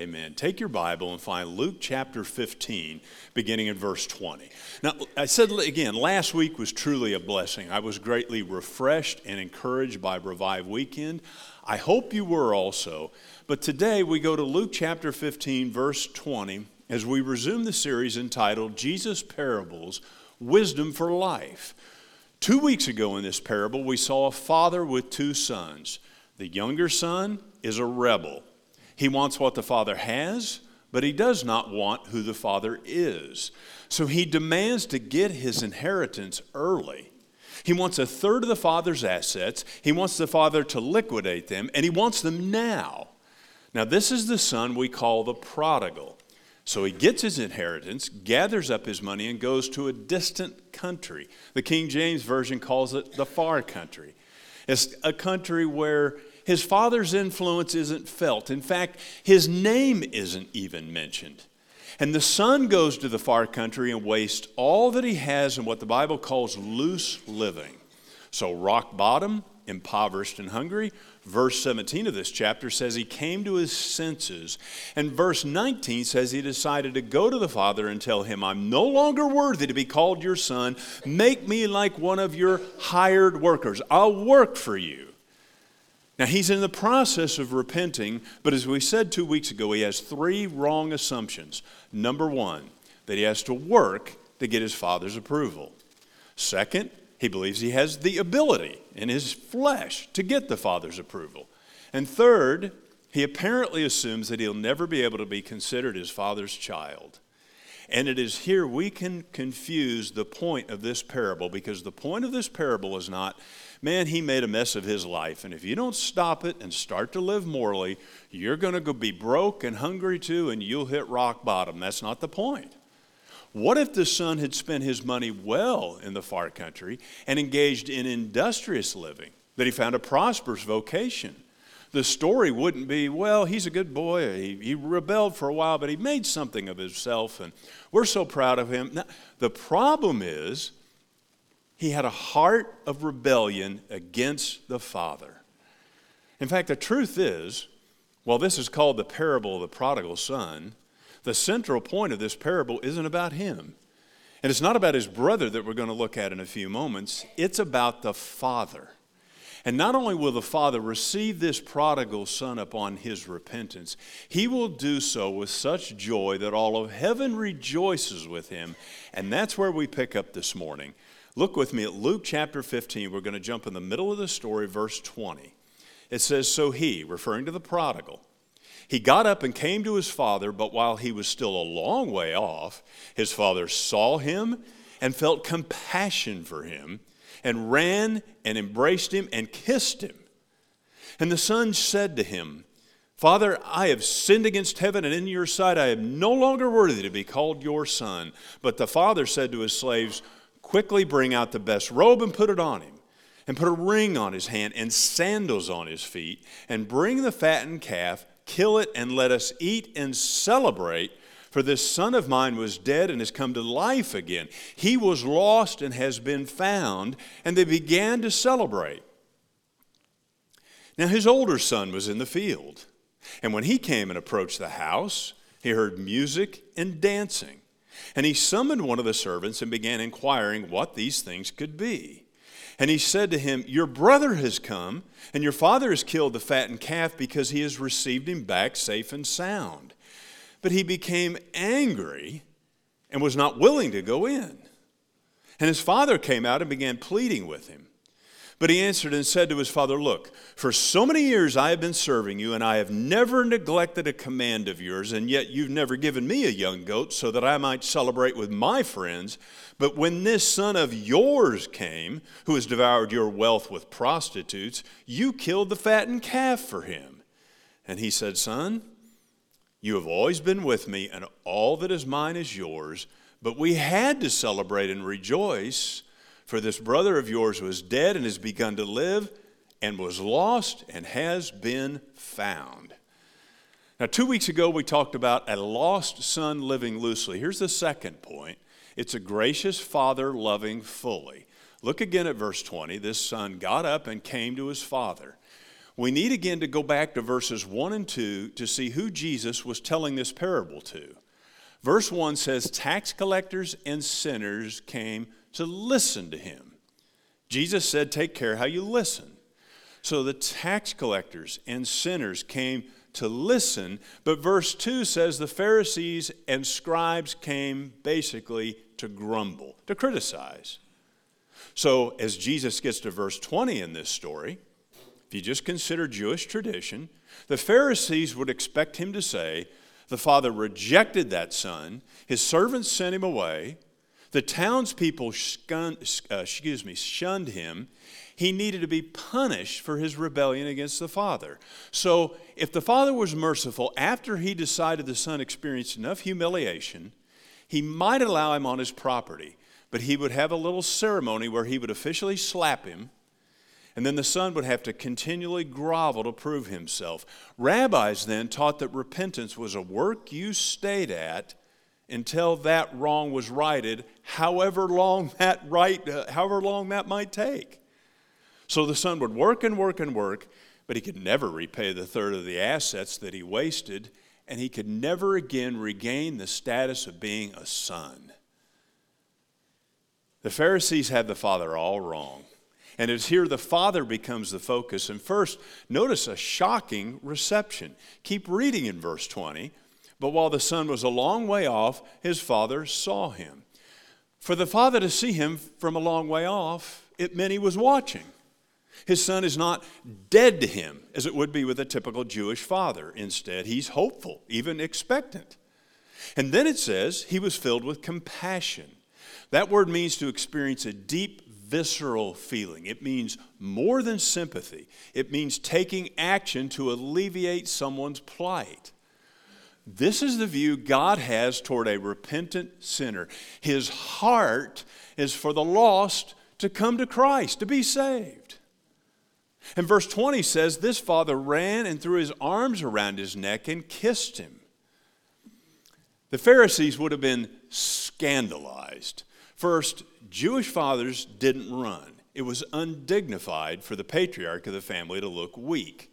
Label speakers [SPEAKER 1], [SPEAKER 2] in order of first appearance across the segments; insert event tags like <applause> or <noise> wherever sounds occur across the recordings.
[SPEAKER 1] Amen. Take your Bible and find Luke chapter 15, beginning at verse 20. Now, I said again, last week was truly a blessing. I was greatly refreshed and encouraged by Revive Weekend. I hope you were also. But today we go to Luke chapter 15, verse 20, as we resume the series entitled Jesus Parables Wisdom for Life. Two weeks ago in this parable, we saw a father with two sons. The younger son is a rebel. He wants what the Father has, but he does not want who the Father is. So he demands to get his inheritance early. He wants a third of the Father's assets. He wants the Father to liquidate them, and he wants them now. Now, this is the son we call the prodigal. So he gets his inheritance, gathers up his money, and goes to a distant country. The King James Version calls it the far country. It's a country where his father's influence isn't felt. In fact, his name isn't even mentioned. And the son goes to the far country and wastes all that he has in what the Bible calls loose living. So, rock bottom, impoverished and hungry. Verse 17 of this chapter says he came to his senses. And verse 19 says he decided to go to the Father and tell him, I'm no longer worthy to be called your son. Make me like one of your hired workers. I'll work for you. Now, he's in the process of repenting, but as we said two weeks ago, he has three wrong assumptions. Number one, that he has to work to get his father's approval. Second, he believes he has the ability in his flesh to get the father's approval. And third, he apparently assumes that he'll never be able to be considered his father's child. And it is here we can confuse the point of this parable because the point of this parable is not man, he made a mess of his life. And if you don't stop it and start to live morally, you're going to go be broke and hungry too, and you'll hit rock bottom. That's not the point. What if the son had spent his money well in the far country and engaged in industrious living, that he found a prosperous vocation? The story wouldn't be, well, he's a good boy. He, he rebelled for a while, but he made something of himself, and we're so proud of him. Now, the problem is, he had a heart of rebellion against the Father. In fact, the truth is, while this is called the parable of the prodigal son, the central point of this parable isn't about him. And it's not about his brother that we're going to look at in a few moments, it's about the Father. And not only will the Father receive this prodigal son upon his repentance, he will do so with such joy that all of heaven rejoices with him. And that's where we pick up this morning. Look with me at Luke chapter 15. We're going to jump in the middle of the story, verse 20. It says, So he, referring to the prodigal, he got up and came to his father, but while he was still a long way off, his father saw him and felt compassion for him and ran and embraced him and kissed him. And the son said to him, Father, I have sinned against heaven and in your sight. I am no longer worthy to be called your son. But the father said to his slaves, Quickly bring out the best robe and put it on him, and put a ring on his hand and sandals on his feet, and bring the fattened calf, kill it, and let us eat and celebrate. For this son of mine was dead and has come to life again. He was lost and has been found. And they began to celebrate. Now his older son was in the field. And when he came and approached the house, he heard music and dancing. And he summoned one of the servants and began inquiring what these things could be. And he said to him, Your brother has come, and your father has killed the fattened calf because he has received him back safe and sound. But he became angry and was not willing to go in. And his father came out and began pleading with him. But he answered and said to his father, Look, for so many years I have been serving you, and I have never neglected a command of yours, and yet you've never given me a young goat so that I might celebrate with my friends. But when this son of yours came, who has devoured your wealth with prostitutes, you killed the fattened calf for him. And he said, Son, you have always been with me, and all that is mine is yours. But we had to celebrate and rejoice for this brother of yours was dead and has begun to live, and was lost and has been found. Now, two weeks ago, we talked about a lost son living loosely. Here's the second point it's a gracious father loving fully. Look again at verse 20. This son got up and came to his father. We need again to go back to verses 1 and 2 to see who Jesus was telling this parable to. Verse 1 says, Tax collectors and sinners came to listen to him. Jesus said, Take care how you listen. So the tax collectors and sinners came to listen, but verse 2 says the Pharisees and scribes came basically to grumble, to criticize. So as Jesus gets to verse 20 in this story, if you just consider Jewish tradition, the Pharisees would expect him to say, The father rejected that son, his servants sent him away, the townspeople shunned, uh, excuse me, shunned him. He needed to be punished for his rebellion against the father. So, if the father was merciful after he decided the son experienced enough humiliation, he might allow him on his property, but he would have a little ceremony where he would officially slap him and then the son would have to continually grovel to prove himself. Rabbis then taught that repentance was a work you stayed at until that wrong was righted, however long that right, uh, however long that might take. So the son would work and work and work, but he could never repay the third of the assets that he wasted, and he could never again regain the status of being a son. The Pharisees had the father all wrong. And it's here the Father becomes the focus. And first, notice a shocking reception. Keep reading in verse 20. But while the Son was a long way off, his Father saw him. For the Father to see him from a long way off, it meant he was watching. His son is not dead to him, as it would be with a typical Jewish father. Instead, he's hopeful, even expectant. And then it says he was filled with compassion. That word means to experience a deep visceral feeling. It means more than sympathy, it means taking action to alleviate someone's plight. This is the view God has toward a repentant sinner. His heart is for the lost to come to Christ, to be saved. And verse 20 says, This father ran and threw his arms around his neck and kissed him. The Pharisees would have been scandalized. First, Jewish fathers didn't run. It was undignified for the patriarch of the family to look weak.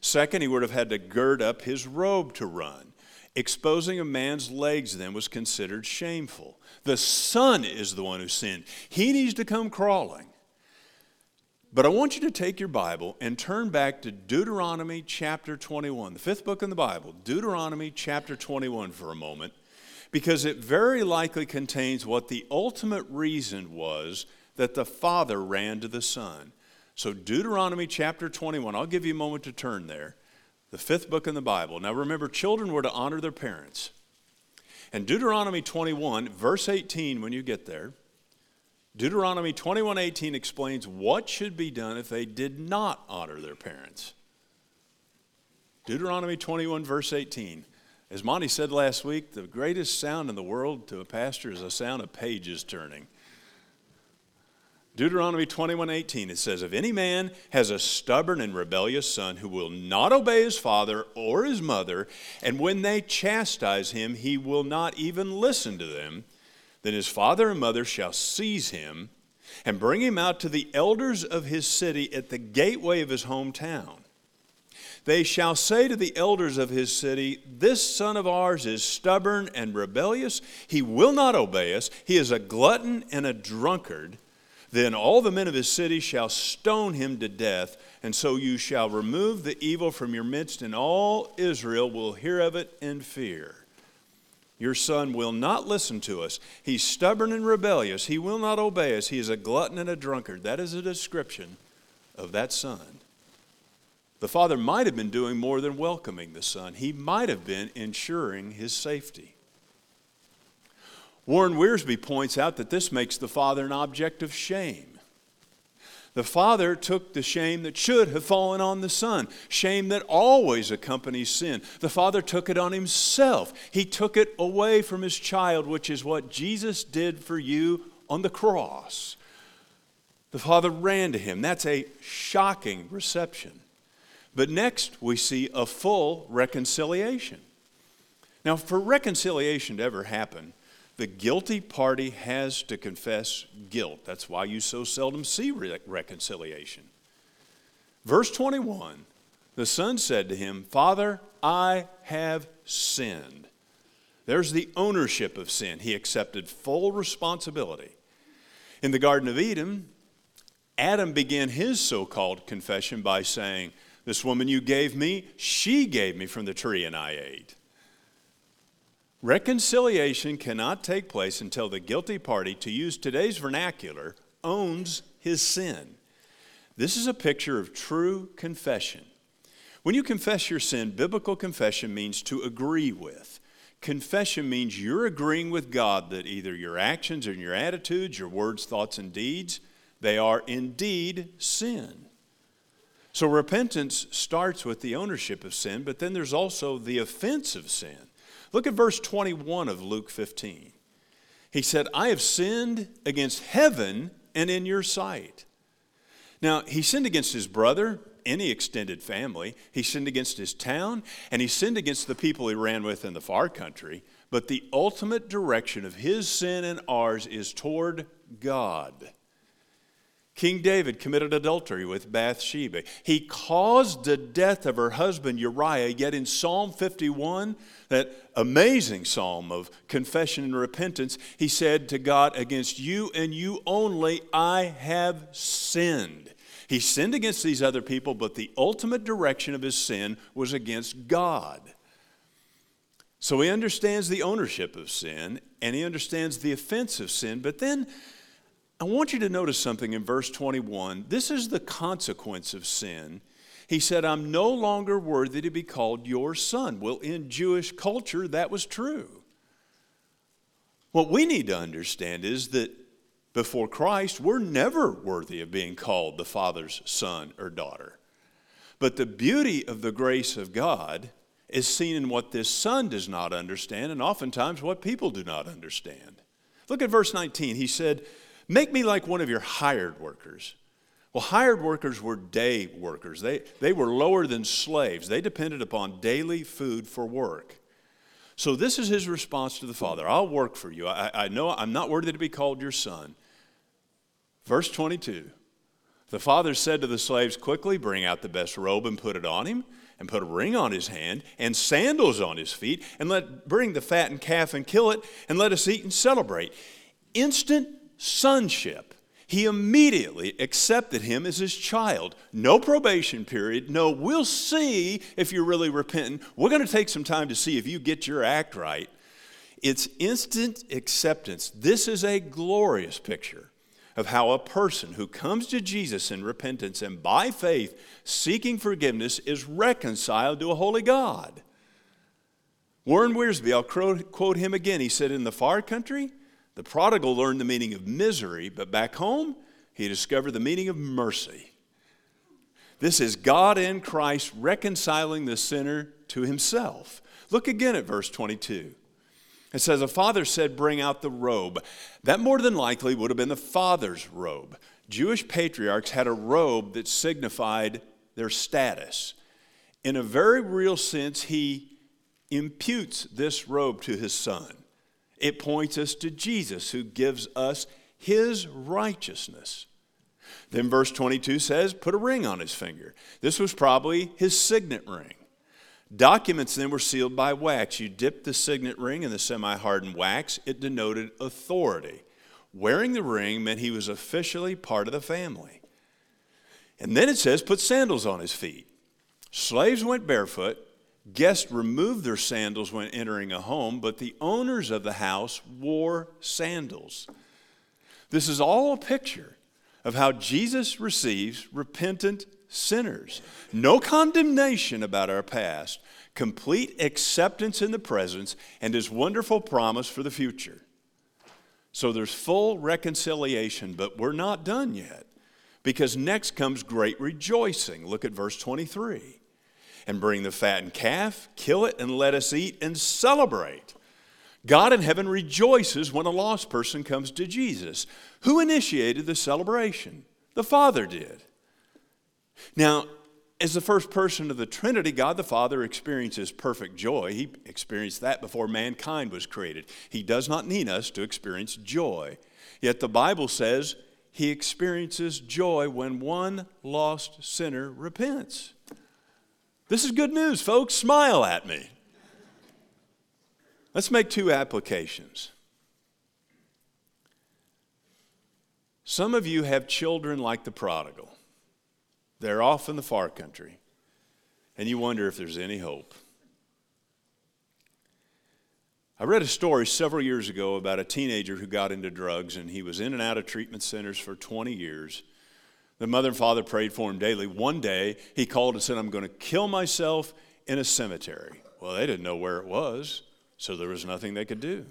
[SPEAKER 1] Second, he would have had to gird up his robe to run. Exposing a man's legs then was considered shameful. The son is the one who sinned. He needs to come crawling. But I want you to take your Bible and turn back to Deuteronomy chapter 21, the fifth book in the Bible, Deuteronomy chapter 21 for a moment because it very likely contains what the ultimate reason was that the Father ran to the Son. So, Deuteronomy chapter 21, I'll give you a moment to turn there, the fifth book in the Bible. Now, remember, children were to honor their parents. And Deuteronomy 21, verse 18, when you get there, Deuteronomy 21 18 explains what should be done if they did not honor their parents. Deuteronomy 21, verse 18. As Monty said last week, the greatest sound in the world to a pastor is a sound of pages turning. Deuteronomy 21:18 it says if any man has a stubborn and rebellious son who will not obey his father or his mother and when they chastise him he will not even listen to them then his father and mother shall seize him and bring him out to the elders of his city at the gateway of his hometown they shall say to the elders of his city, This son of ours is stubborn and rebellious. He will not obey us. He is a glutton and a drunkard. Then all the men of his city shall stone him to death, and so you shall remove the evil from your midst, and all Israel will hear of it in fear. Your son will not listen to us. He's stubborn and rebellious. He will not obey us. He is a glutton and a drunkard. That is a description of that son. The father might have been doing more than welcoming the son, he might have been ensuring his safety. Warren Wiersbe points out that this makes the father an object of shame. The father took the shame that should have fallen on the son, shame that always accompanies sin. The father took it on himself. He took it away from his child, which is what Jesus did for you on the cross. The father ran to him. That's a shocking reception. But next, we see a full reconciliation. Now, for reconciliation to ever happen, the guilty party has to confess guilt. That's why you so seldom see re- reconciliation. Verse 21 The son said to him, Father, I have sinned. There's the ownership of sin. He accepted full responsibility. In the Garden of Eden, Adam began his so called confession by saying, This woman you gave me, she gave me from the tree and I ate. Reconciliation cannot take place until the guilty party, to use today's vernacular, owns his sin. This is a picture of true confession. When you confess your sin, biblical confession means to agree with. Confession means you're agreeing with God that either your actions and your attitudes, your words, thoughts, and deeds, they are indeed sin. So repentance starts with the ownership of sin, but then there's also the offense of sin. Look at verse 21 of Luke 15. He said, I have sinned against heaven and in your sight. Now, he sinned against his brother, any extended family. He sinned against his town, and he sinned against the people he ran with in the far country. But the ultimate direction of his sin and ours is toward God. King David committed adultery with Bathsheba. He caused the death of her husband Uriah, yet in Psalm 51, that amazing psalm of confession and repentance, he said to God, Against you and you only I have sinned. He sinned against these other people, but the ultimate direction of his sin was against God. So he understands the ownership of sin and he understands the offense of sin, but then I want you to notice something in verse 21. This is the consequence of sin. He said, I'm no longer worthy to be called your son. Well, in Jewish culture, that was true. What we need to understand is that before Christ, we're never worthy of being called the Father's son or daughter. But the beauty of the grace of God is seen in what this son does not understand, and oftentimes what people do not understand. Look at verse 19. He said, Make me like one of your hired workers. Well, hired workers were day workers. They, they were lower than slaves. They depended upon daily food for work. So this is his response to the father I'll work for you. I, I know I'm not worthy to be called your son. Verse 22 The father said to the slaves, Quickly bring out the best robe and put it on him, and put a ring on his hand, and sandals on his feet, and let bring the fattened calf and kill it, and let us eat and celebrate. Instant sonship. He immediately accepted him as his child. No probation period. No, we'll see if you're really repentant. We're going to take some time to see if you get your act right. It's instant acceptance. This is a glorious picture of how a person who comes to Jesus in repentance and by faith seeking forgiveness is reconciled to a holy God. Warren Wiersbe, I'll quote him again. He said, In the far country, the prodigal learned the meaning of misery, but back home, he discovered the meaning of mercy. This is God in Christ reconciling the sinner to himself. Look again at verse 22. It says, A father said, Bring out the robe. That more than likely would have been the father's robe. Jewish patriarchs had a robe that signified their status. In a very real sense, he imputes this robe to his son. It points us to Jesus who gives us his righteousness. Then verse 22 says, put a ring on his finger. This was probably his signet ring. Documents then were sealed by wax. You dipped the signet ring in the semi hardened wax, it denoted authority. Wearing the ring meant he was officially part of the family. And then it says, put sandals on his feet. Slaves went barefoot, Guests removed their sandals when entering a home, but the owners of the house wore sandals. This is all a picture of how Jesus receives repentant sinners. No condemnation about our past, complete acceptance in the presence, and his wonderful promise for the future. So there's full reconciliation, but we're not done yet because next comes great rejoicing. Look at verse 23 and bring the fattened calf, kill it, and let us eat and celebrate. God in heaven rejoices when a lost person comes to Jesus. Who initiated the celebration? The Father did. Now, as the first person of the Trinity, God the Father experiences perfect joy. He experienced that before mankind was created. He does not need us to experience joy. Yet the Bible says he experiences joy when one lost sinner repents. This is good news, folks. Smile at me. Let's make two applications. Some of you have children like the prodigal. They're off in the far country, and you wonder if there's any hope. I read a story several years ago about a teenager who got into drugs, and he was in and out of treatment centers for 20 years. The mother and father prayed for him daily. One day, he called and said, I'm going to kill myself in a cemetery. Well, they didn't know where it was, so there was nothing they could do.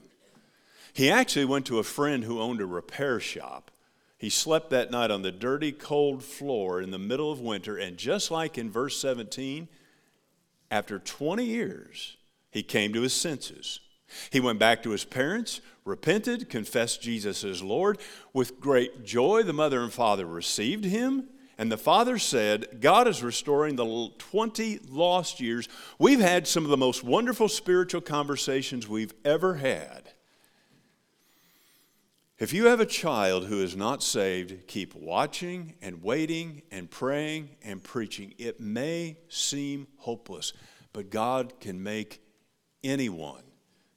[SPEAKER 1] He actually went to a friend who owned a repair shop. He slept that night on the dirty, cold floor in the middle of winter, and just like in verse 17, after 20 years, he came to his senses. He went back to his parents, repented, confessed Jesus as Lord. With great joy, the mother and father received him. And the father said, God is restoring the 20 lost years. We've had some of the most wonderful spiritual conversations we've ever had. If you have a child who is not saved, keep watching and waiting and praying and preaching. It may seem hopeless, but God can make anyone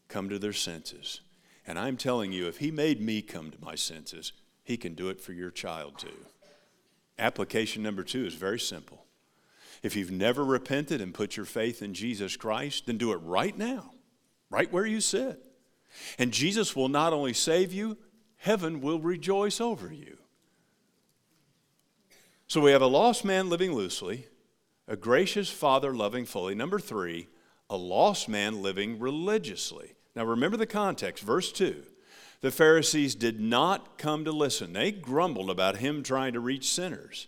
[SPEAKER 1] come to their senses. And I'm telling you, if He made me come to my senses, He can do it for your child too. Application number two is very simple. If you've never repented and put your faith in Jesus Christ, then do it right now, right where you sit. And Jesus will not only save you, heaven will rejoice over you. So we have a lost man living loosely, a gracious father loving fully. Number three, a lost man living religiously. Now remember the context, verse 2. The Pharisees did not come to listen. They grumbled about him trying to reach sinners.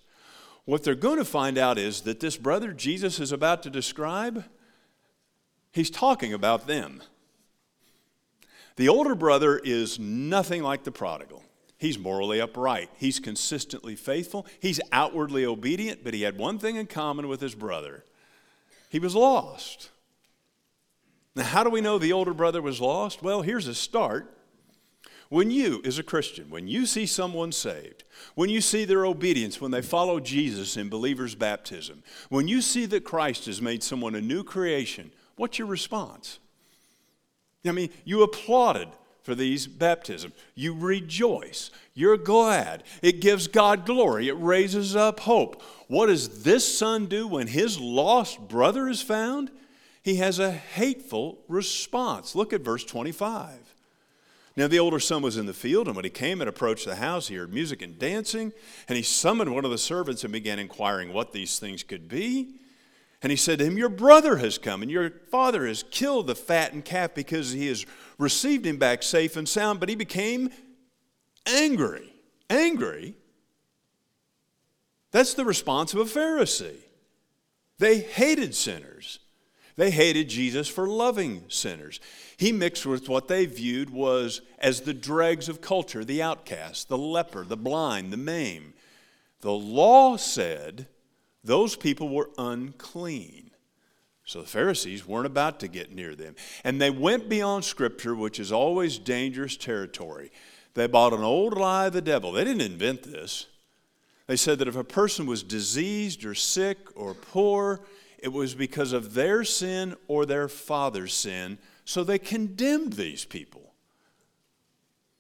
[SPEAKER 1] What they're going to find out is that this brother Jesus is about to describe, he's talking about them. The older brother is nothing like the prodigal. He's morally upright. He's consistently faithful. He's outwardly obedient, but he had one thing in common with his brother he was lost. Now, how do we know the older brother was lost? Well, here's a start. When you, as a Christian, when you see someone saved, when you see their obedience, when they follow Jesus in believer's baptism, when you see that Christ has made someone a new creation, what's your response? I mean, you applauded for these baptisms. You rejoice. You're glad. It gives God glory. It raises up hope. What does this son do when his lost brother is found? He has a hateful response. Look at verse 25. Now, the older son was in the field, and when he came and approached the house, he heard music and dancing, and he summoned one of the servants and began inquiring what these things could be. And he said to him, Your brother has come, and your father has killed the fattened calf because he has received him back safe and sound. But he became angry. Angry? That's the response of a Pharisee. They hated sinners. They hated Jesus for loving sinners. He mixed with what they viewed was as the dregs of culture, the outcast, the leper, the blind, the maimed. The law said those people were unclean. So the Pharisees weren't about to get near them. And they went beyond Scripture, which is always dangerous territory. They bought an old lie of the devil. They didn't invent this. They said that if a person was diseased or sick or poor, it was because of their sin or their father's sin. So they condemned these people.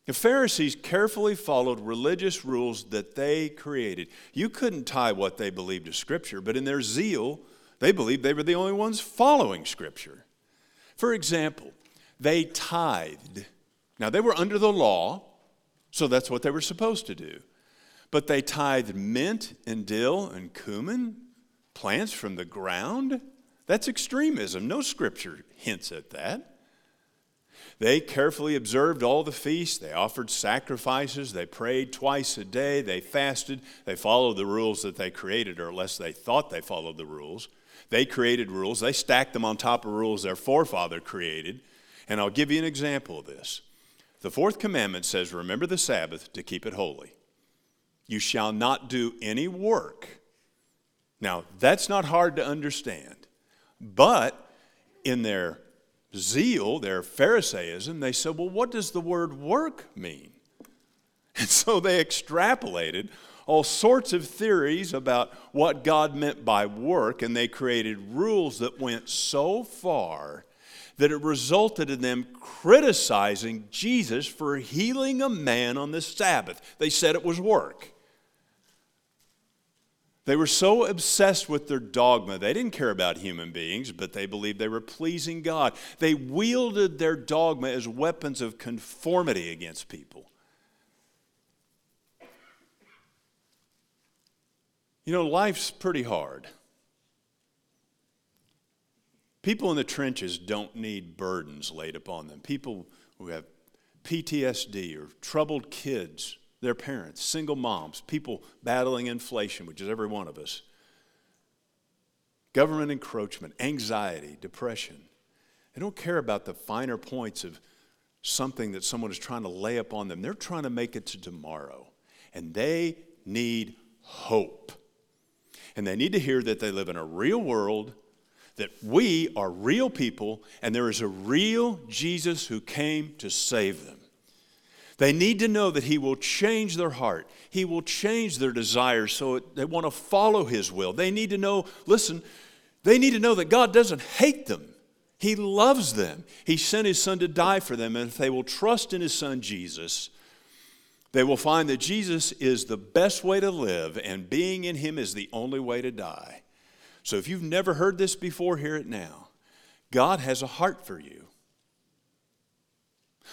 [SPEAKER 1] The Pharisees carefully followed religious rules that they created. You couldn't tie what they believed to Scripture, but in their zeal, they believed they were the only ones following Scripture. For example, they tithed. Now, they were under the law, so that's what they were supposed to do. But they tithed mint and dill and cumin, plants from the ground. That's extremism. No scripture hints at that. They carefully observed all the feasts. They offered sacrifices. They prayed twice a day. They fasted. They followed the rules that they created, or less they thought they followed the rules. They created rules. They stacked them on top of rules their forefather created. And I'll give you an example of this. The fourth commandment says, Remember the Sabbath to keep it holy. You shall not do any work. Now, that's not hard to understand. But in their zeal, their Pharisaism, they said, well, what does the word work mean? And so they extrapolated all sorts of theories about what God meant by work, and they created rules that went so far that it resulted in them criticizing Jesus for healing a man on the Sabbath. They said it was work. They were so obsessed with their dogma, they didn't care about human beings, but they believed they were pleasing God. They wielded their dogma as weapons of conformity against people. You know, life's pretty hard. People in the trenches don't need burdens laid upon them. People who have PTSD or troubled kids, their parents, single moms, people battling inflation, which is every one of us, government encroachment, anxiety, depression. They don't care about the finer points of something that someone is trying to lay upon them. They're trying to make it to tomorrow. And they need hope. And they need to hear that they live in a real world that we are real people and there is a real Jesus who came to save them. They need to know that He will change their heart. He will change their desires so they want to follow His will. They need to know, listen, they need to know that God doesn't hate them. He loves them. He sent His Son to die for them. And if they will trust in His Son Jesus, they will find that Jesus is the best way to live and being in Him is the only way to die. So if you've never heard this before, hear it now. God has a heart for you.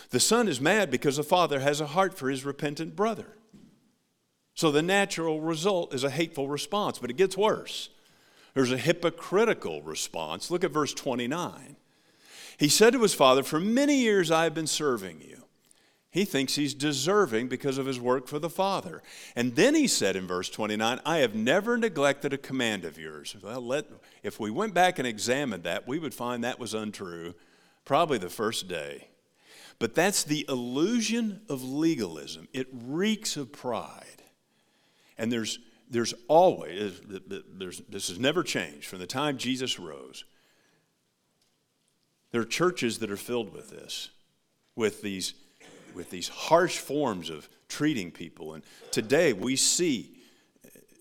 [SPEAKER 1] The son is mad because the father has a heart for his repentant brother. So the natural result is a hateful response, but it gets worse. There's a hypocritical response. Look at verse 29. He said to his father, For many years I have been serving you. He thinks he's deserving because of his work for the Father. And then he said in verse 29, I have never neglected a command of yours. Well, let, if we went back and examined that, we would find that was untrue probably the first day. But that's the illusion of legalism. It reeks of pride. And there's, there's always, there's, this has never changed from the time Jesus rose. There are churches that are filled with this, with these with these harsh forms of treating people. And today we see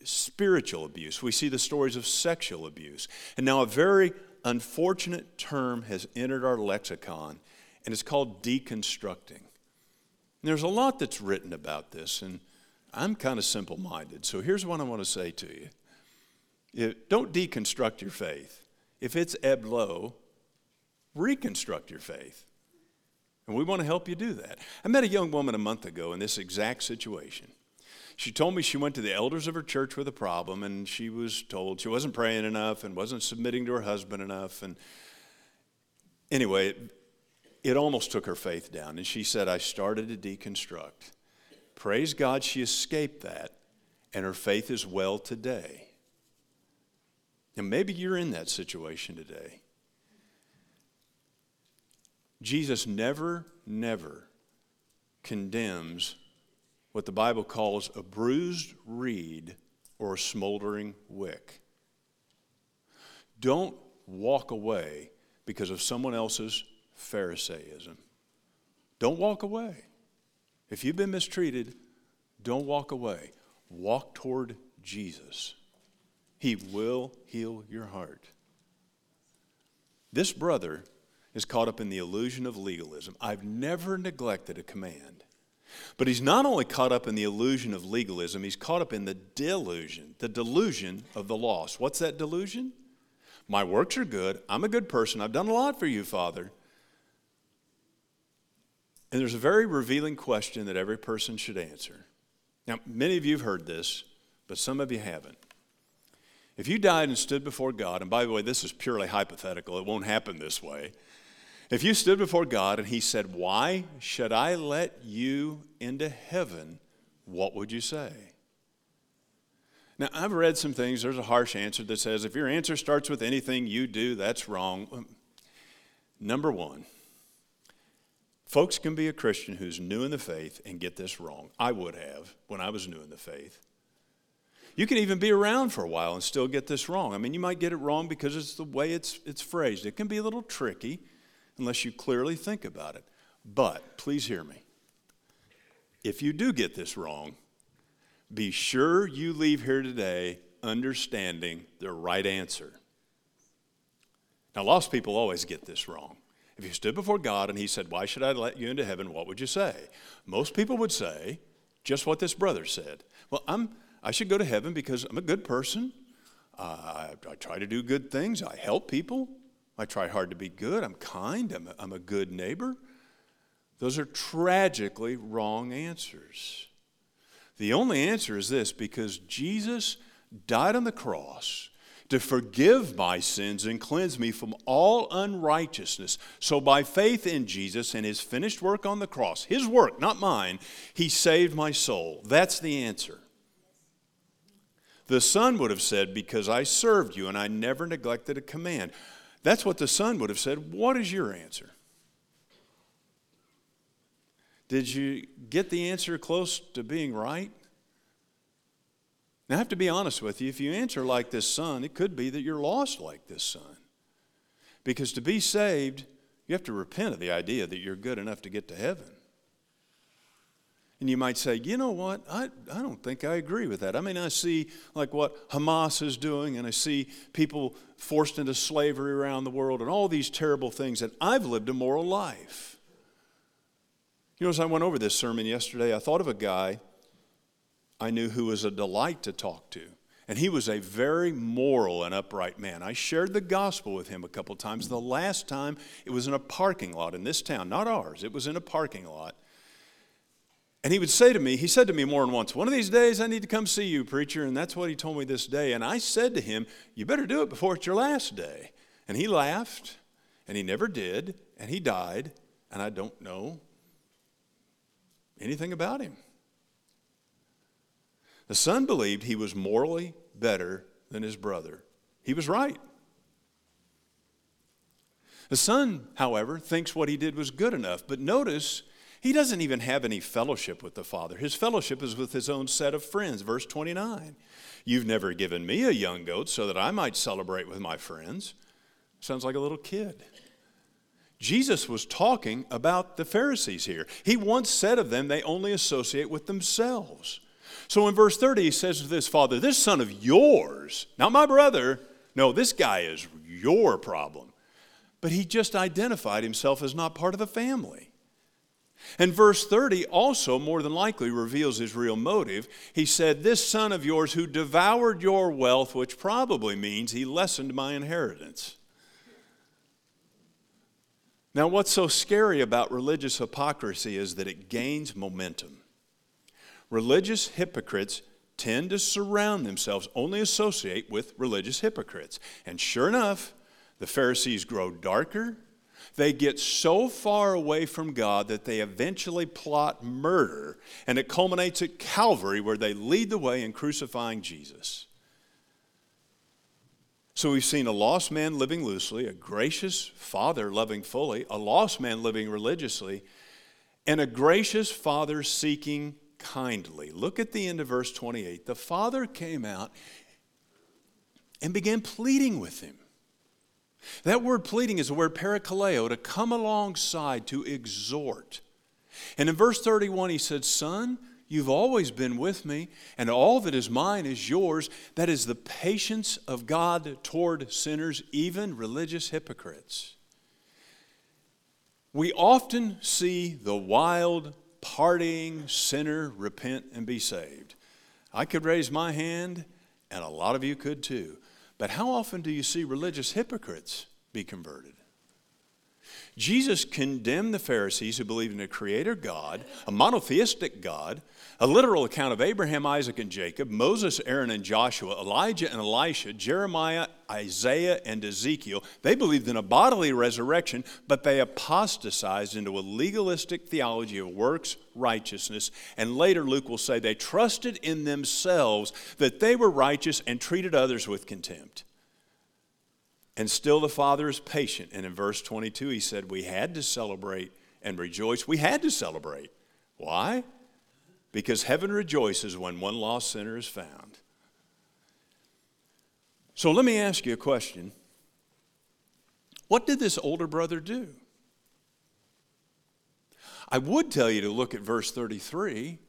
[SPEAKER 1] spiritual abuse, we see the stories of sexual abuse. And now a very unfortunate term has entered our lexicon, and it's called deconstructing. And there's a lot that's written about this, and I'm kind of simple minded. So here's what I want to say to you don't deconstruct your faith. If it's ebbed low, reconstruct your faith. And we want to help you do that. I met a young woman a month ago in this exact situation. She told me she went to the elders of her church with a problem, and she was told she wasn't praying enough and wasn't submitting to her husband enough. And anyway, it almost took her faith down. And she said, I started to deconstruct. Praise God, she escaped that, and her faith is well today. And maybe you're in that situation today. Jesus never, never condemns what the Bible calls a bruised reed or a smoldering wick. Don't walk away because of someone else's Pharisaism. Don't walk away. If you've been mistreated, don't walk away. Walk toward Jesus. He will heal your heart. This brother is caught up in the illusion of legalism. I've never neglected a command. But he's not only caught up in the illusion of legalism, he's caught up in the delusion, the delusion of the lost. What's that delusion? My works are good. I'm a good person. I've done a lot for you, Father. And there's a very revealing question that every person should answer. Now, many of you have heard this, but some of you haven't. If you died and stood before God, and by the way, this is purely hypothetical, it won't happen this way. If you stood before God and He said, Why should I let you into heaven? What would you say? Now, I've read some things. There's a harsh answer that says, If your answer starts with anything you do, that's wrong. Number one, folks can be a Christian who's new in the faith and get this wrong. I would have when I was new in the faith. You can even be around for a while and still get this wrong. I mean, you might get it wrong because it's the way it's, it's phrased. It can be a little tricky unless you clearly think about it. But please hear me. If you do get this wrong, be sure you leave here today understanding the right answer. Now, lost people always get this wrong. If you stood before God and He said, Why should I let you into heaven? What would you say? Most people would say, just what this brother said. Well, I'm, I should go to heaven because I'm a good person. Uh, I, I, try to do good things. I help people. I try hard to be good. I'm kind. I'm a, I'm a good neighbor. Those are tragically wrong answers. The only answer is this because Jesus died on the cross to forgive my sins and cleanse me from all unrighteousness. So, by faith in Jesus and his finished work on the cross, his work, not mine, he saved my soul. That's the answer. The son would have said, Because I served you and I never neglected a command. That's what the son would have said. What is your answer? Did you get the answer close to being right? Now, I have to be honest with you. If you answer like this son, it could be that you're lost like this son. Because to be saved, you have to repent of the idea that you're good enough to get to heaven. And you might say, you know what? I, I don't think I agree with that. I mean, I see like what Hamas is doing, and I see people forced into slavery around the world, and all these terrible things, and I've lived a moral life. You know, as I went over this sermon yesterday, I thought of a guy I knew who was a delight to talk to. And he was a very moral and upright man. I shared the gospel with him a couple times. The last time, it was in a parking lot in this town, not ours, it was in a parking lot. And he would say to me, he said to me more than once, One of these days I need to come see you, preacher. And that's what he told me this day. And I said to him, You better do it before it's your last day. And he laughed, and he never did, and he died. And I don't know anything about him. The son believed he was morally better than his brother. He was right. The son, however, thinks what he did was good enough. But notice, he doesn't even have any fellowship with the Father. His fellowship is with his own set of friends. Verse 29 You've never given me a young goat so that I might celebrate with my friends. Sounds like a little kid. Jesus was talking about the Pharisees here. He once said of them, they only associate with themselves. So in verse 30, he says to this father, This son of yours, not my brother, no, this guy is your problem. But he just identified himself as not part of the family. And verse 30 also more than likely reveals his real motive. He said, This son of yours who devoured your wealth, which probably means he lessened my inheritance. Now, what's so scary about religious hypocrisy is that it gains momentum. Religious hypocrites tend to surround themselves, only associate with religious hypocrites. And sure enough, the Pharisees grow darker. They get so far away from God that they eventually plot murder, and it culminates at Calvary where they lead the way in crucifying Jesus. So we've seen a lost man living loosely, a gracious father loving fully, a lost man living religiously, and a gracious father seeking kindly. Look at the end of verse 28. The father came out and began pleading with him. That word pleading is the word parakaleo, to come alongside, to exhort. And in verse 31, he said, Son, You've always been with me, and all that is mine is yours. That is the patience of God toward sinners, even religious hypocrites. We often see the wild, partying sinner repent and be saved. I could raise my hand, and a lot of you could too. But how often do you see religious hypocrites be converted? Jesus condemned the Pharisees who believed in a creator God, a monotheistic God, a literal account of Abraham, Isaac, and Jacob, Moses, Aaron, and Joshua, Elijah and Elisha, Jeremiah, Isaiah, and Ezekiel. They believed in a bodily resurrection, but they apostatized into a legalistic theology of works righteousness. And later, Luke will say they trusted in themselves that they were righteous and treated others with contempt. And still the Father is patient. And in verse 22, he said, We had to celebrate and rejoice. We had to celebrate. Why? Because heaven rejoices when one lost sinner is found. So let me ask you a question. What did this older brother do? I would tell you to look at verse 33,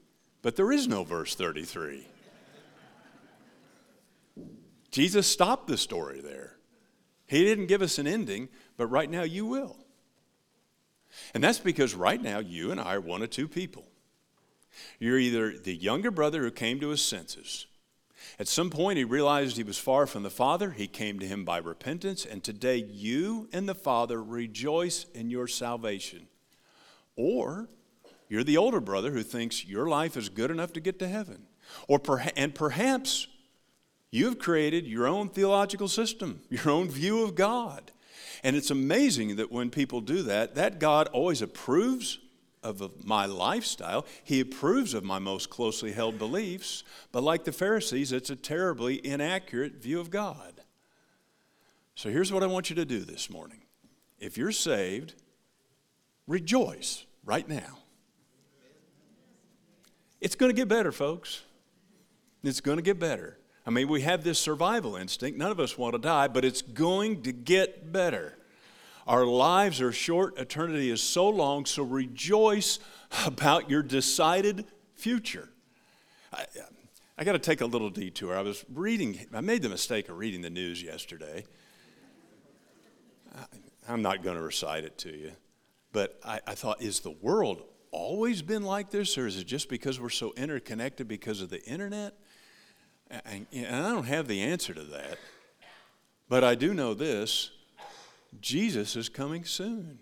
[SPEAKER 1] But there is no verse 33. Jesus stopped the story there. He didn't give us an ending, but right now you will. And that's because right now you and I are one of two people. You're either the younger brother who came to his senses. At some point, he realized he was far from the Father. He came to him by repentance. And today, you and the Father rejoice in your salvation. Or you're the older brother who thinks your life is good enough to get to heaven. Or perha- and perhaps you've created your own theological system, <laughs> your own view of God. And it's amazing that when people do that, that God always approves of my lifestyle. He approves of my most closely held beliefs. But like the Pharisees, it's a terribly inaccurate view of God. So here's what I want you to do this morning. If you're saved, rejoice right now. It's going to get better, folks. It's going to get better. I mean, we have this survival instinct. None of us want to die, but it's going to get better. Our lives are short, eternity is so long, so rejoice about your decided future. I, I got to take a little detour. I was reading, I made the mistake of reading the news yesterday. I, am not going to recite it to you, but I, I thought, is the world always been like this, or is it just because we're so interconnected because of the internet? And, and I don't have the answer to that. But I do know this Jesus is coming soon.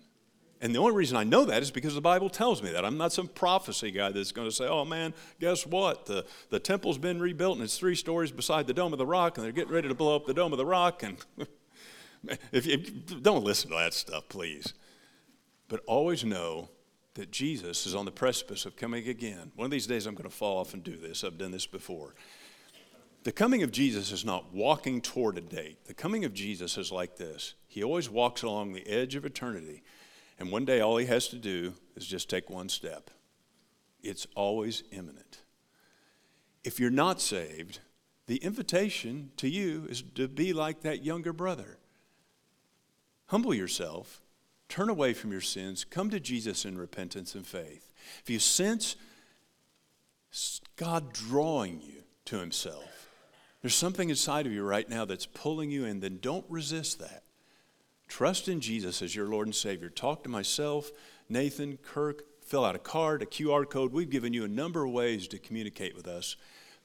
[SPEAKER 1] And the only reason I know that is because the Bible tells me that. I'm not some prophecy guy that's going to say, oh man, guess what? The, the temple's been rebuilt and it's three stories beside the Dome of the Rock and they're getting ready to blow up the Dome of the Rock. And <laughs> if you, don't listen to that stuff, please. But always know that Jesus is on the precipice of coming again. One of these days I'm going to fall off and do this. I've done this before. The coming of Jesus is not walking toward a date. The coming of Jesus is like this He always walks along the edge of eternity, and one day all He has to do is just take one step. It's always imminent. If you're not saved, the invitation to you is to be like that younger brother. Humble yourself, turn away from your sins, come to Jesus in repentance and faith. If you sense God drawing you to Himself, there's something inside of you right now that's pulling you in, then don't resist that. Trust in Jesus as your Lord and Savior. Talk to myself, Nathan, Kirk, fill out a card, a QR code. We've given you a number of ways to communicate with us.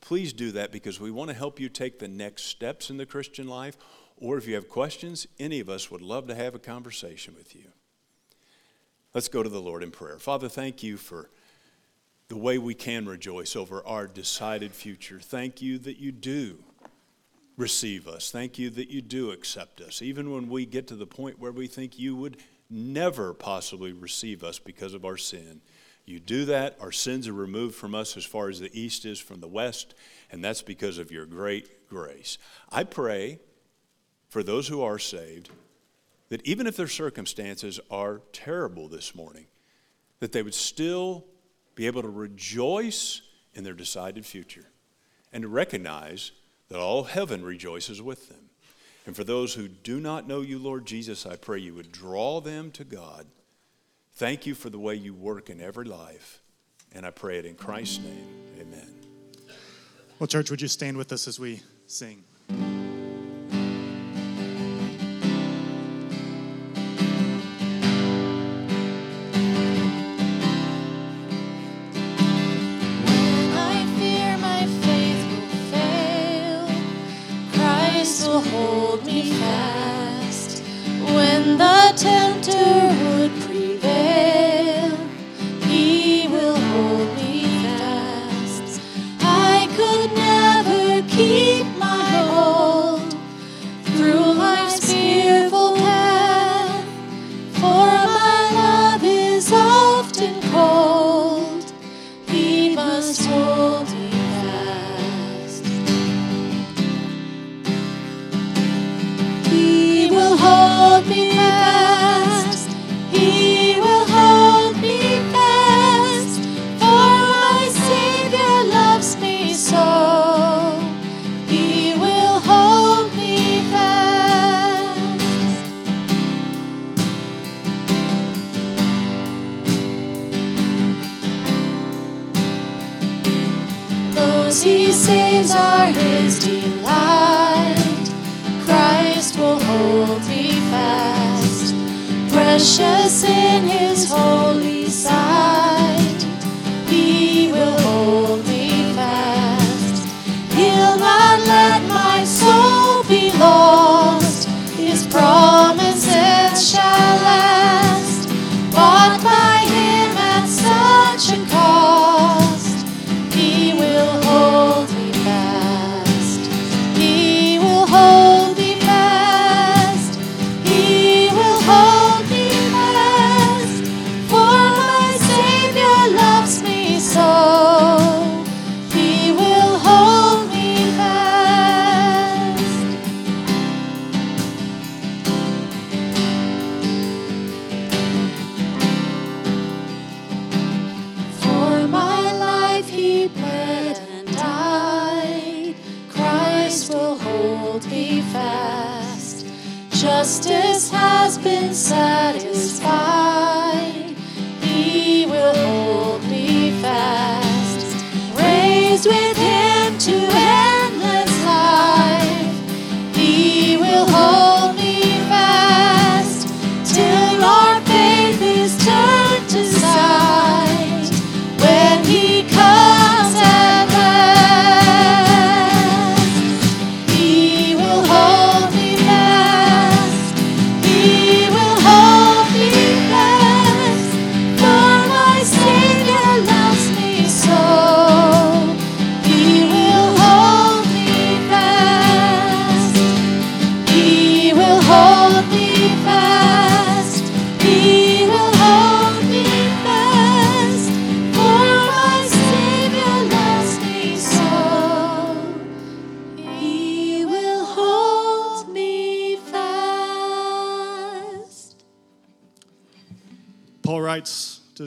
[SPEAKER 1] Please do that because we want to help you take the next steps in the Christian life. Or if you have questions, any of us would love to have a conversation with you. Let's go to the Lord in prayer. Father, thank you for the way we can rejoice over our decided future. Thank you that you do receive us. Thank you that you do accept us. Even when we get to the point where we think you would never possibly receive us because of our sin, you do that. Our sins are removed from us as far as the east is from the west, and that's because of your great grace. I pray for those who are saved that even if their circumstances are terrible this morning, that they would still be able to rejoice in their decided future and to recognize that all heaven rejoices with them. And for those who do not know you, Lord Jesus, I pray you would draw them to God. Thank you for the way you work in every life. And I pray it in Christ's name. Amen.
[SPEAKER 2] Well, church, would you stand with us as we sing?
[SPEAKER 3] he saves are his delight. Christ will hold me fast, precious in his holy.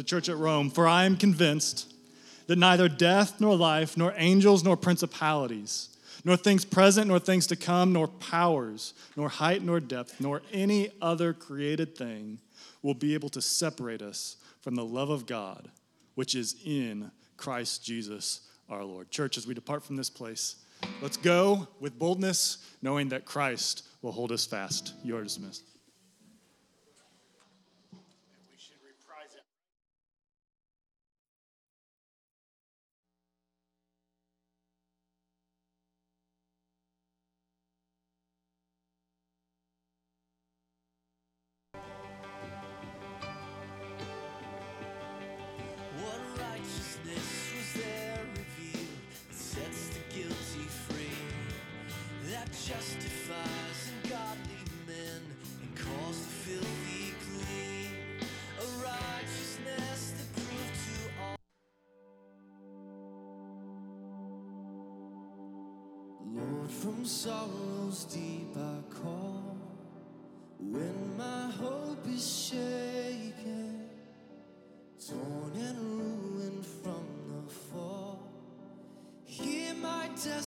[SPEAKER 2] church at Rome, for I am convinced that neither death nor life, nor angels nor principalities, nor things present nor things to come, nor powers, nor height nor depth, nor any other created thing will be able to separate us from the love of God, which is in Christ Jesus our Lord. Church, as we depart from this place, let's go with boldness, knowing that Christ will hold us fast. You are dismissed.